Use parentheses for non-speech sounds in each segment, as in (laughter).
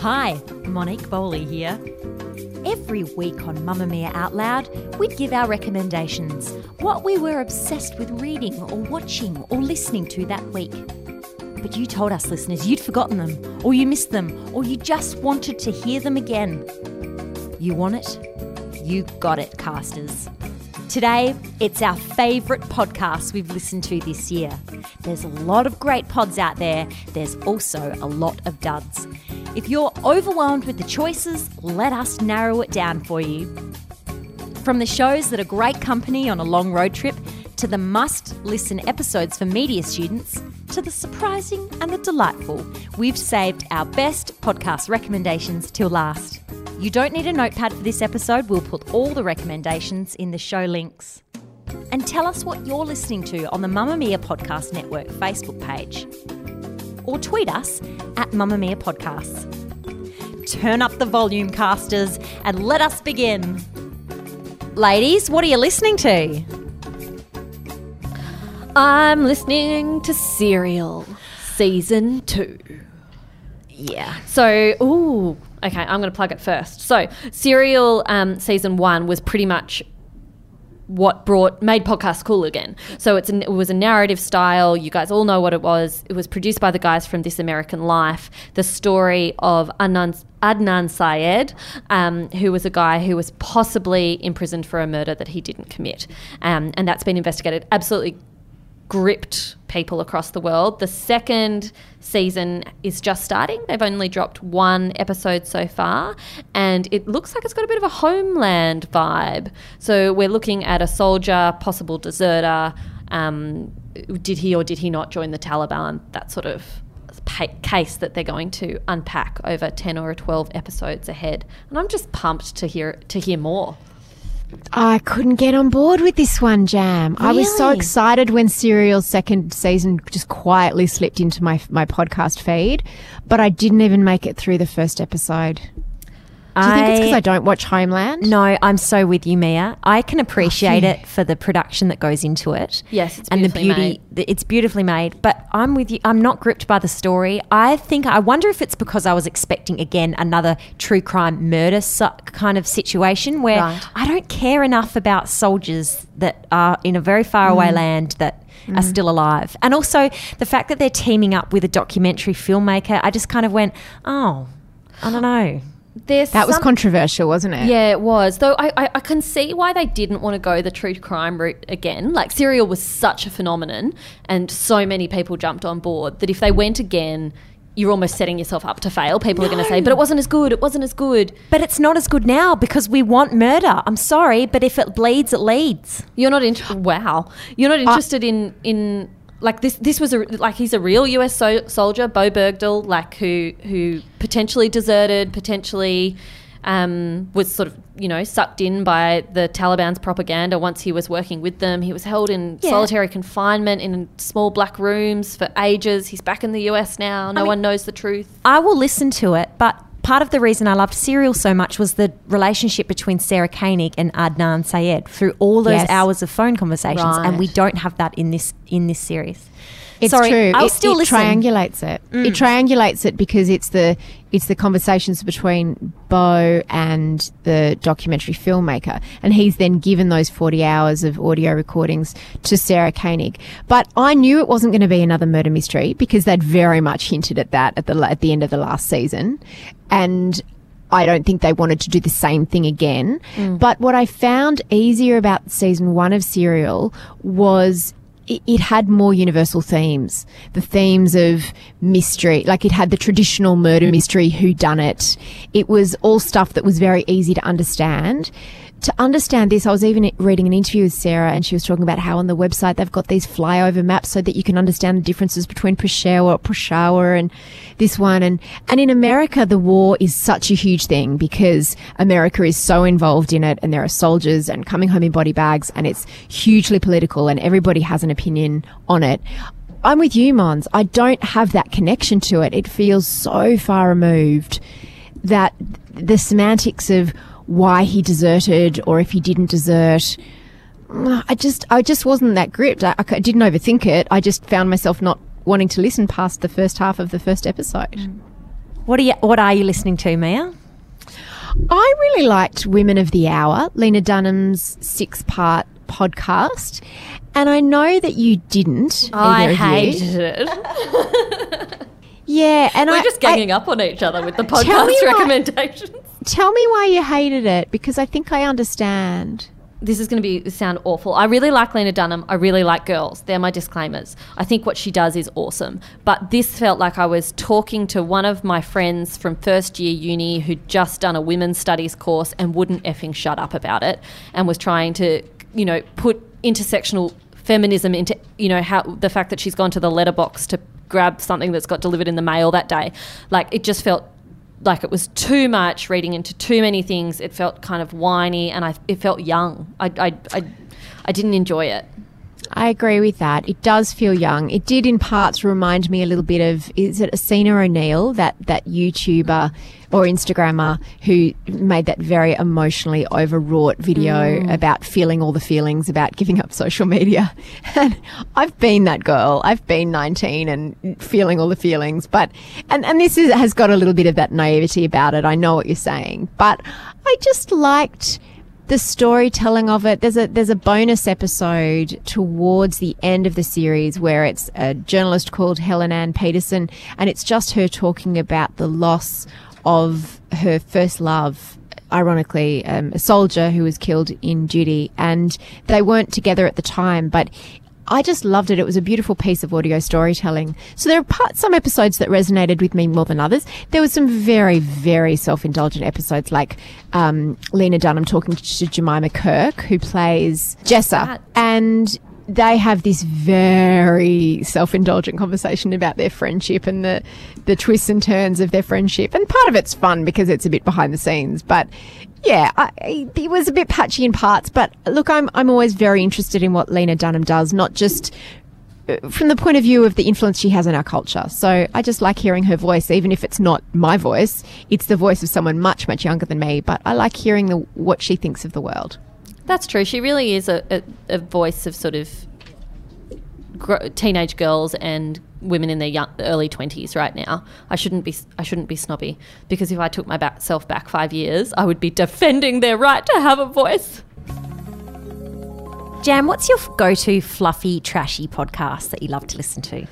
Hi, Monique Bowley here. Every week on Mamamia Out Loud, we'd give our recommendations, what we were obsessed with reading or watching or listening to that week. But you told us, listeners, you'd forgotten them, or you missed them, or you just wanted to hear them again. You want it? You got it, casters. Today, it's our favourite podcast we've listened to this year. There's a lot of great pods out there, there's also a lot of duds. If you're overwhelmed with the choices, let us narrow it down for you. From the shows that are great company on a long road trip, to the must listen episodes for media students, to the surprising and the delightful, we've saved our best podcast recommendations till last. You don't need a notepad for this episode, we'll put all the recommendations in the show links. And tell us what you're listening to on the Mamamia Podcast Network Facebook page. Or tweet us at Mamamia Podcasts. Turn up the volume, casters, and let us begin. Ladies, what are you listening to? I'm listening to Serial season two. Yeah. So, ooh, okay, I'm going to plug it first. So, Serial um, season one was pretty much what brought made podcast cool again. So it's an, it was a narrative style. You guys all know what it was. It was produced by the guys from This American Life. The story of Adnan, Adnan Syed, um, who was a guy who was possibly imprisoned for a murder that he didn't commit, um, and that's been investigated. Absolutely gripped people across the world. The second season is just starting. They've only dropped one episode so far, and it looks like it's got a bit of a homeland vibe. So we're looking at a soldier, possible deserter. Um, did he or did he not join the Taliban? That sort of case that they're going to unpack over 10 or 12 episodes ahead. And I'm just pumped to hear to hear more. I couldn't get on board with this one, Jam. I was so excited when Serial's second season just quietly slipped into my my podcast feed, but I didn't even make it through the first episode. Do you think it's because I don't watch Homeland? No, I'm so with you, Mia. I can appreciate it for the production that goes into it. Yes, it's and the beautifully beauty. th- It's beautifully made. But I'm with you. I'm not gripped by the story. I think I wonder if it's because I was expecting again another true crime murder su- kind of situation where Right. I don't care enough about soldiers that are in a very far away mm. land that. Are mm. still alive, and also the fact that they're teaming up with a documentary filmmaker. I just kind of went, oh, I don't know. There's That was some- controversial, wasn't it? Yeah, it was. Though I, I, I can see why they didn't want to go the true crime route again. Like Serial was such a phenomenon, and so many people jumped on board that if they went again, you're almost setting yourself up to fail. People are going to say, "But it wasn't as good. It wasn't as good." But it's not as good now because we want murder. I'm sorry, but if it bleeds, it leads. You're not in- wow. You're not interested in in like this. This was a like he's a real U.S. So- soldier, Bowe Bergdahl, like who who potentially deserted, potentially um, was sort of you know sucked in by the Taliban's propaganda. Once he was working with them, he was held in Yeah. solitary confinement in small black rooms for ages. He's back in the U.S. now. No mean- one knows the truth. I will listen to it, but part of the reason I loved Serial so much was the relationship between Sarah Koenig and Adnan Syed through all those Yes. hours of phone conversations, and we don't have that in this in this series. It's Sorry, true. I'll it, still it listen. triangulates it. Mm. It triangulates it because it's the it's the conversations between Bowe and the documentary filmmaker, and he's then given those forty hours of audio recordings to Sarah Koenig. But I knew it wasn't going to be another murder mystery because they'd very much hinted at that at the at the end of the last season, and. I don't think they wanted to do the same thing again. Mm. But what I found easier about season one of Serial was it, had more universal themes. The themes of mystery, like it had the traditional murder mystery, who done it. It was all stuff that was very easy to understand. To understand this, I was even reading an interview with Sarah, and she was talking about how on the website they've got these flyover maps so that you can understand the differences between Peshawar, Peshawar, and this one. And and in America, the war is such a huge thing because America is so involved in it, and there are soldiers and coming home in body bags, and it's hugely political, and everybody has an opinion on it. I'm with you, Mons. I don't have that connection to it. It feels so far removed that the semantics of why he deserted or if he didn't desert. Mm, I just, I just wasn't that gripped. I, I didn't overthink it. I just found myself not wanting to listen past the first half of the first episode. Mm. What are you What are you listening to, Mia? I really liked Women of the Hour, Lena Dunham's six part podcast. And I know that you didn't. I either of you. hated it. (laughs) (laughs) Yeah, and We're I, just I- ganging up on each other with the podcast recommendations. Tell me why you hated it because I think I understand. this is going to be sound awful. I really like Lena Dunham. I really like girls. They're my disclaimers. I think what she does is awesome. But this felt like I was talking to one of my friends from first year uni who'd just done a women's studies course and wouldn't effing shut up about it and was trying to, you know, put intersectional feminism into, you know, how the fact that she's gone to the letterbox to grab something that's got delivered in the mail that day. Like it just felt like it was too much reading into too many things. It felt kind of whiny, and I it felt young. I I I, I didn't enjoy it. I agree with that. It does feel young. It did in parts remind me a little bit of is it Essena O'Neill, that that YouTuber or Instagrammer who made that very emotionally overwrought video mm. about feeling all the feelings about giving up social media. (laughs) And I've been that girl. I've been 19 and feeling all the feelings, but and and this is, has got a little bit of that naivety about it. I know what you're saying, but I just liked the storytelling of it. There's a there's a bonus episode towards the end of the series where it's a journalist called Helen Ann Peterson, and it's just her talking about the loss of her first love. Ironically, um, a soldier who was killed in duty, and they weren't together at the time, but. I just loved it. It was a beautiful piece of audio storytelling. So there are parts, some episodes that resonated with me more than others. There were some very, very self-indulgent episodes, like um, Lena Dunham talking to Jemima Kirk, who plays Jessa, and they have this very self-indulgent conversation about their friendship and the the twists and turns of their friendship. And part of it's fun because it's a bit behind the scenes, but yeah, I, it was a bit patchy in parts. But look, I'm I'm always very interested in what Lena Dunham does, not just uh, from the point of view of the influence she has on our culture. So I just like hearing her voice, even if it's not my voice. It's the voice of someone much much younger than me. But I like hearing the what she thinks of the world. That's true. She really is a, a, a voice of sort of teenage girls and women in their young, early twenties right now. I shouldn't be I shouldn't be snobby because if I took myself back five years, I would be defending their right to have a voice. Jam, what's your go to fluffy, trashy podcast that you love to listen to?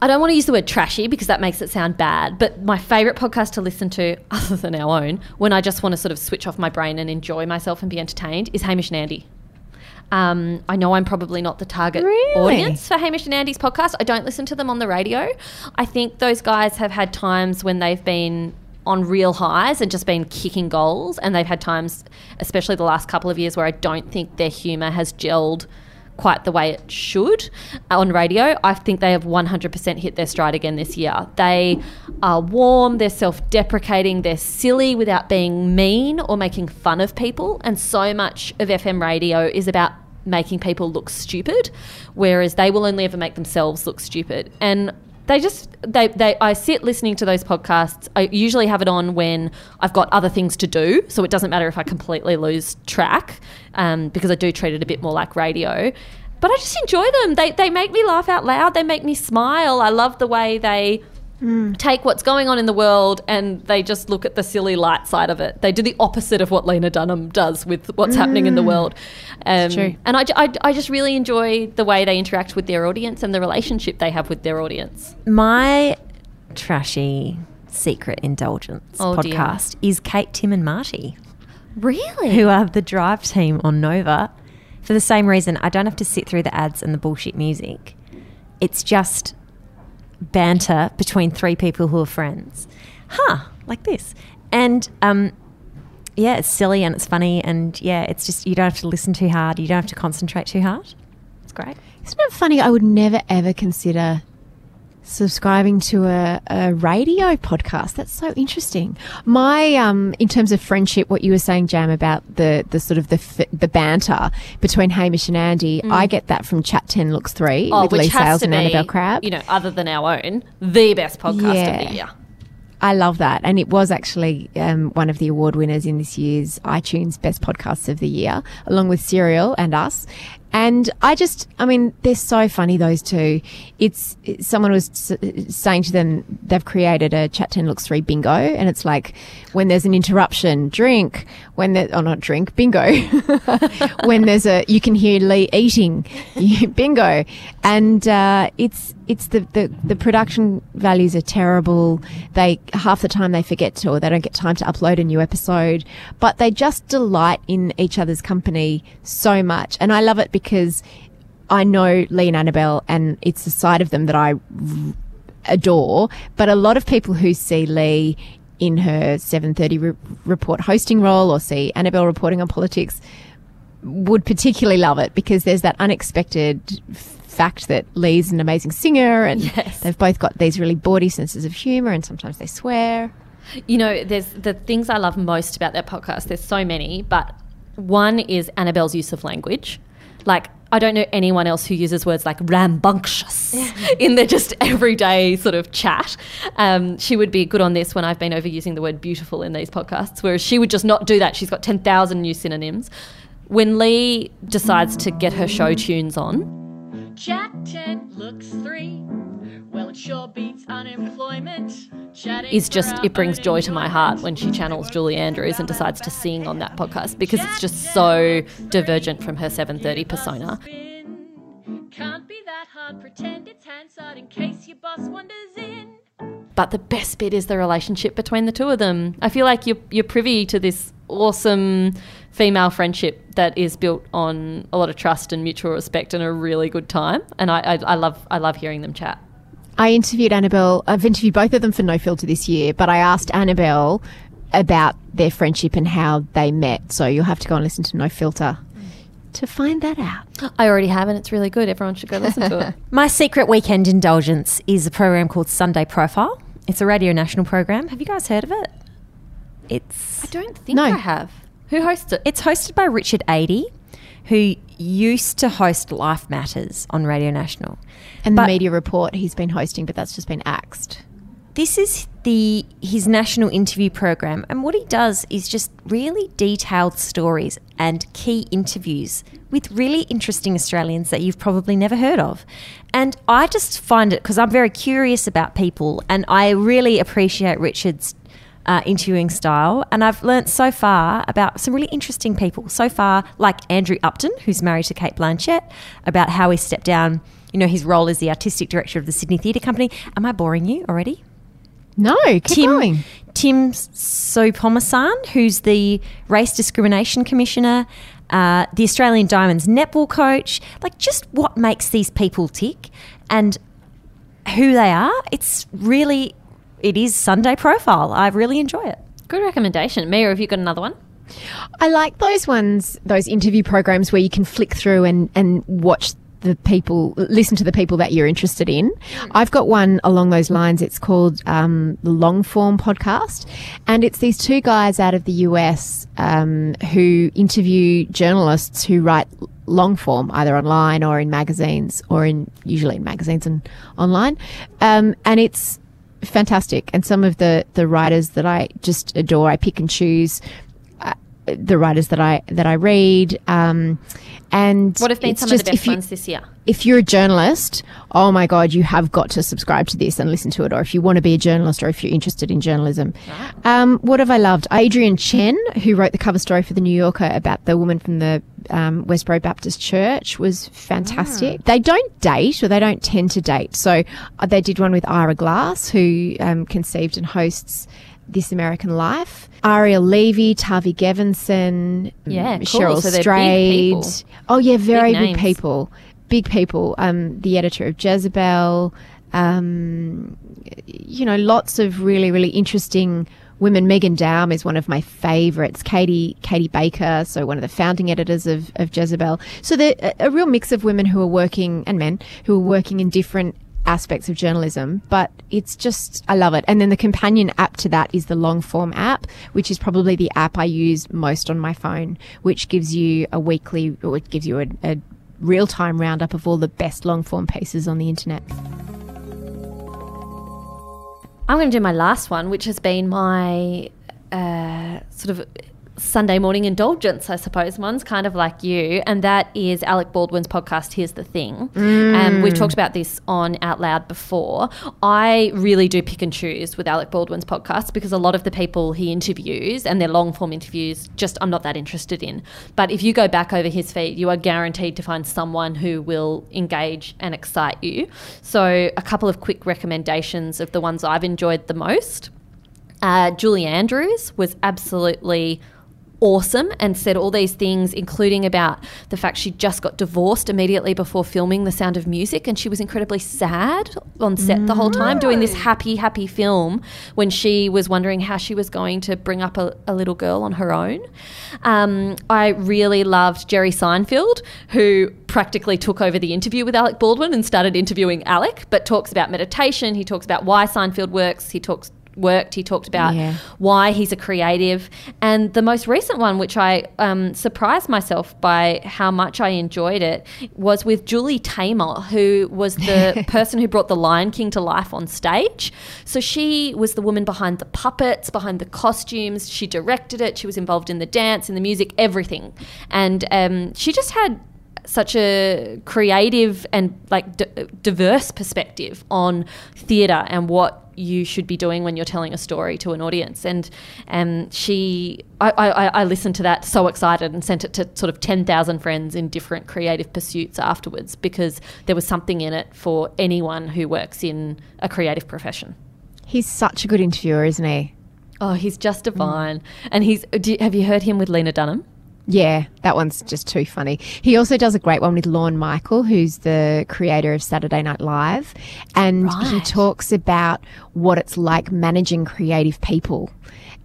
I don't want to use the word trashy because that makes it sound bad, but my favourite podcast to listen to, (laughs) other than our own, when I just want to sort of switch off my brain and enjoy myself and be entertained, is Hamish and Andy. Um, I know I'm probably not the target Really? audience for Hamish and Andy's podcast. I don't listen to them on the radio. I think those guys have had times when they've been on real highs and just been kicking goals, and they've had times, especially the last couple of years, where I don't think their humour has gelled quite the way it should uh, on radio. I think they have 100% hit their stride again this year. They are warm, they're self deprecating, they're silly without being mean or making fun of people. And so much of FM radio is about making people look stupid, whereas they will only ever make themselves look stupid. And they just they, they I sit listening to those podcasts. I usually have it on when I've got other things to do, so it doesn't matter if I completely lose track um, because I do treat it a bit more like radio. But I just enjoy them. They they make me laugh out loud. They make me smile. I love the way they take what's going on in the world and they just look at the silly light side of it. They do the opposite of what Lena Dunham does with what's happening in the world. Um, true. And I, I, I just really enjoy the way they interact with their audience and the relationship they have with their audience. My trashy secret indulgence Oh, dear. podcast is Kate, Tim, and Marty, Really? who are the drive team on Nova. For the same reason, I don't have to sit through the ads and the bullshit music. It's just banter between three people who are friends. Huh, like this. And um, yeah, it's silly and it's funny. And yeah, it's just, you don't have to listen too hard. You don't have to concentrate too hard. It's great. Isn't it funny? I would never ever consider subscribing to a, a radio podcast. That's so interesting. My, um, in terms of friendship, what you were saying, Jam, about the, the sort of the f- the banter between Hamish and Andy, I get that from Chat Ten Looks Three with Leigh Sales and Annabel Crabb. you know, other than our own, the best podcast Yeah. of the year. I love that. And it was actually um, one of the award winners in this year's iTunes Best Podcasts of the Year, along with Serial and us. And I just, I mean, they're so funny, those two. It's, it's- someone was s- saying to them, they've created a Chat 10 Looks 3 bingo. And it's like, when there's an interruption, drink. When there, oh, not drink, bingo. (laughs) when there's a, you can hear Leigh eating, (laughs) bingo. And, uh, it's, it's the, the, the production values are terrible. They, half the time they forget to, or they don't get time to upload a new episode, but they just delight in each other's company so much. And I love it because I know Leigh and Annabel, and it's the side of them that I adore. But a lot of people who see Leigh in her 7:30 re- report hosting role or see Annabel reporting on politics would particularly love it because there's that unexpected fact that Leigh's an amazing singer and Yes. they've both got these really bawdy senses of humor and sometimes they swear. You know, there's the things I love most about their podcast. There's so many, but one is Annabel's use of language. Like, I don't know anyone else who uses words like rambunctious in their just everyday sort of chat. Um, she would be good on this when I've been overusing the word beautiful in these podcasts, whereas she would just not do that. She's got 10,000 new synonyms. When Leigh decides to get her show tunes on, Chat 10 looks 3. Well, it sure beats unemployment. Chatting is just it brings joy to my heart when she channels Julie Andrews and decides to sing on that podcast because it's just so divergent from her 7:30 persona. Can't be that hard, pretend it's Hansard in case your boss wanders in. But the best bit is the relationship between the two of them. I feel like you're you're privy to this awesome female friendship that is built on a lot of trust and mutual respect and a really good time. And I, I, I love I love hearing them chat. I interviewed Annabel. I've interviewed both of them for No Filter this year, but I asked Annabel about their friendship and how they met. So you'll have to go and listen to No Filter to find that out. (gasps) I already have, and it's really good. Everyone should go listen to it. (laughs) My secret weekend indulgence is a program called Sunday Profile. It's a Radio National program. Have you guys heard of it? It's I don't think No. I have. Who hosts it? it's hosted by Richard Aedy, who used to host Life Matters on Radio National. And But- the media report he's been hosting, but that's just been axed. This is the his national interview program, and what he does is just really detailed stories and key interviews with really interesting Australians that you've probably never heard of. And I just find it because I'm very curious about people, and I really appreciate Richard's uh, interviewing style. And I've learnt so far about some really interesting people. So far, like Andrew Upton, who's married to Cate Blanchett, about how he stepped down. You know, his role as the artistic director of the Sydney Theatre Company. Am I boring you already? No, keep Tim going. Tim Soutphommasane, who's the Race Discrimination Commissioner, uh, the Australian Diamonds netball coach. Like, just what makes these people tick and who they are. It's really, it is Sunday profile. I really enjoy it. Good recommendation. Mia, have you got another one? I like those ones, those interview programs where you can flick through and, and watch the people, listen to the people that you're interested in. I've got one along those lines. It's called um, the Long Form Podcast. And it's these two guys out of the US um, who interview journalists who write long form, either online or in magazines or in usually in magazines and online. Um, and it's fantastic. And some of the, the writers that I just adore, I pick and choose the writers that I that I read. Um, and What have been some just of the best if you, ones this year? If you're a journalist, oh my god, you have got to subscribe to this and listen to it. Or if you want to be a journalist, or if you're interested in journalism, um, what have I loved? Adrian Chen, who wrote the cover story for the New Yorker about the woman from the um, Westboro Baptist Church, was fantastic. They don't date, or they don't tend to date. So uh, they did one with Ira Glass, who um, conceived and hosts. This American Life. Ariel Levy, Tavi Gevinson, Yeah, mm, cool. Cheryl So Strayed. Oh yeah, very Big big, people. Big people. Um, the editor of Jezebel. Um, you know, lots of really, really interesting women. Meghan Daum is one of my favourites. Katie, Katie Baker, so one of the founding editors of, of Jezebel. So they're a, a real mix of women who are working and men who are working in different aspects of journalism, but it's just, I love it. And then the companion app to that is the long form app, which is probably the app I use most on my phone, which gives you a weekly, or it gives you a, a real time roundup of all the best long form pieces on the internet. I'm going to do my last one, which has been my uh, sort of Sunday morning indulgence, I suppose. One's kind of like you, and that is Alec Baldwin's podcast, Here's the Thing. Um, we've talked about this on Out Loud before. I really do pick and choose with Alec Baldwin's podcast because a lot of the people he interviews and their long form interviews, just I'm not that interested in. But if you go back over his feed, you are guaranteed to find someone who will engage and excite you. So, a couple of quick recommendations of the ones I've enjoyed the most. Uh, Julie Andrews was absolutely awesome and said all these things, including about the fact she just got divorced immediately before filming The Sound of Music, and she was incredibly sad on set the whole time doing this happy, happy film when she was wondering how she was going to bring up a, a little girl on her own. Um, I really loved Jerry Seinfeld, who practically took over the interview with Alec Baldwin and started interviewing Alec, but talks about meditation. He talks about why Seinfeld works. He talks worked. He talked about Yeah. why he's a creative. And the most recent one, which I um, surprised myself by how much I enjoyed it, was with Julie Taymor, who was the (laughs) person who brought The Lion King to life on stage. So she was the woman behind the puppets, behind the costumes. She directed it. She was involved in the dance, in the music, everything. And um, she just had such a creative and like d- diverse perspective on theatre and what you should be doing when you're telling a story to an audience. And um, she, I, I, I listened to that so excited and sent it to sort of 10,000 friends in different creative pursuits afterwards because there was something in it for anyone who works in a creative profession. He's such a good interviewer, isn't he? Oh, he's just divine. And he's, do, have you heard him with Lena Dunham? Yeah, that one's just too funny. He also does a great one with Lorne Michael, who's the creator of Saturday Night Live. And he talks about what it's like managing creative people.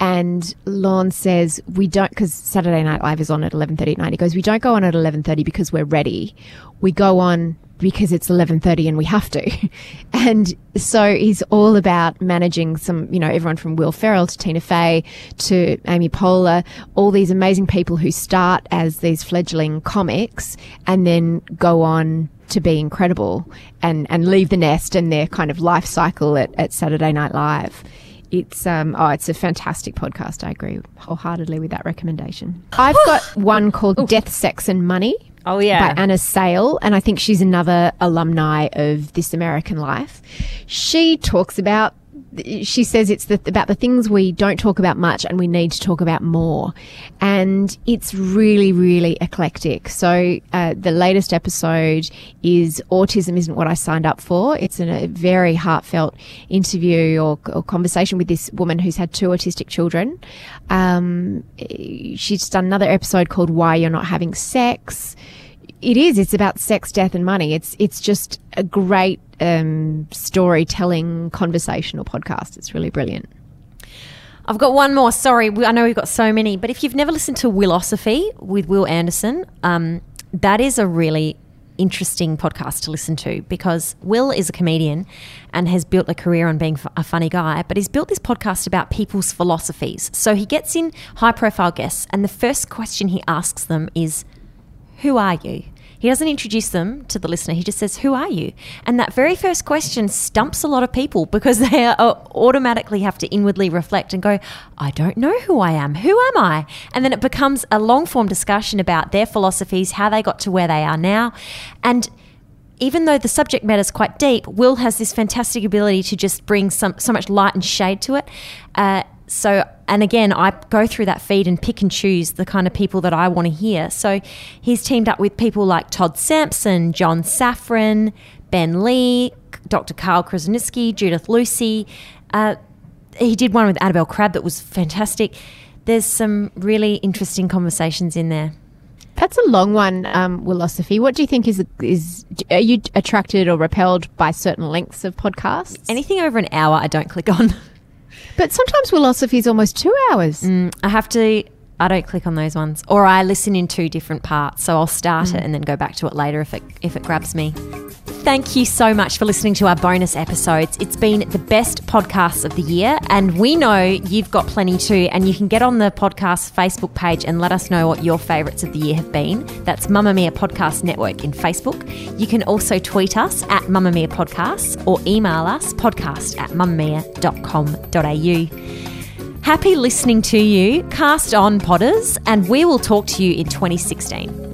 And Lorne says, we don't, because Saturday Night Live is on at 11.30 at night. He goes, we don't go on at 11.30 because we're ready. We go on because it's 11.30 and we have to. (laughs) and so he's all about managing some, you know, everyone from Will Ferrell to Tina Fey to Amy Poehler, all these amazing people who start as these fledgling comics and then go on to be incredible and, and leave the nest and their kind of life cycle at, at Saturday Night Live. It's um oh it's a fantastic podcast. I agree wholeheartedly with that recommendation. I've got (gasps) one called Death, Sex and Money Oh, yeah. by Anna Sale, and I think she's another alumni of This American Life. She talks about. She says it's the, about the things we don't talk about much and we need to talk about more. And it's really, really eclectic. So, uh, the latest episode is Autism Isn't What I Signed Up For. It's a very heartfelt interview or, or conversation with this woman who's had two autistic children. Um, she's done another episode called Why You're Not Having Sex it is. It's about sex, death, and money. It's it's just a great um, storytelling conversational podcast. It's really brilliant. I've got one more. Sorry, I know we've got so many, but if you've never listened to Willosophy with Wil Anderson, um, that is a really interesting podcast to listen to because Wil is a comedian and has built a career on being a funny guy, but he's built this podcast about people's philosophies. So he gets in high profile guests, and the first question he asks them is, Who are you? He doesn't introduce them to the listener. He just says, Who are you? And that very first question stumps a lot of people because (laughs) they are, automatically have to inwardly reflect and go, I don't know who I am. Who am I? And then it becomes a long form discussion about their philosophies, how they got to where they are now. And even though the subject matter is quite deep, Wil has this fantastic ability to just bring some so much light and shade to it. Uh, so, and again, I go through that feed and pick and choose the kind of people that I want to hear. So, he's teamed up with people like Todd Sampson, John Safran, Ben Lee, Dr. Karl Kruszelnicki, Judith Lucy. Uh, he did one with Annabel Crabb that was fantastic. There's some really interesting conversations in there. That's a long one, um, Willosophy. What do you think is is are you attracted or repelled by certain lengths of podcasts? Anything over an hour, I don't click on. (laughs) but sometimes Willosophy is almost two hours. Mm, I have to. I don't click on those ones, or I listen in two different parts. So I'll start it mm. and then go back to it later if it if it grabs me. Thank you so much for listening to our bonus episodes. It's been the best podcasts of the year, and we know you've got plenty too. And you can get on the podcast Facebook page and let us know what your favourites of the year have been. That's Mamamia Podcast Network in Facebook. You can also tweet us at Mamamia Podcasts or email us podcast at mamamia.com.au. Happy listening to you. Cast on, Potters, and we will talk to you in 2016.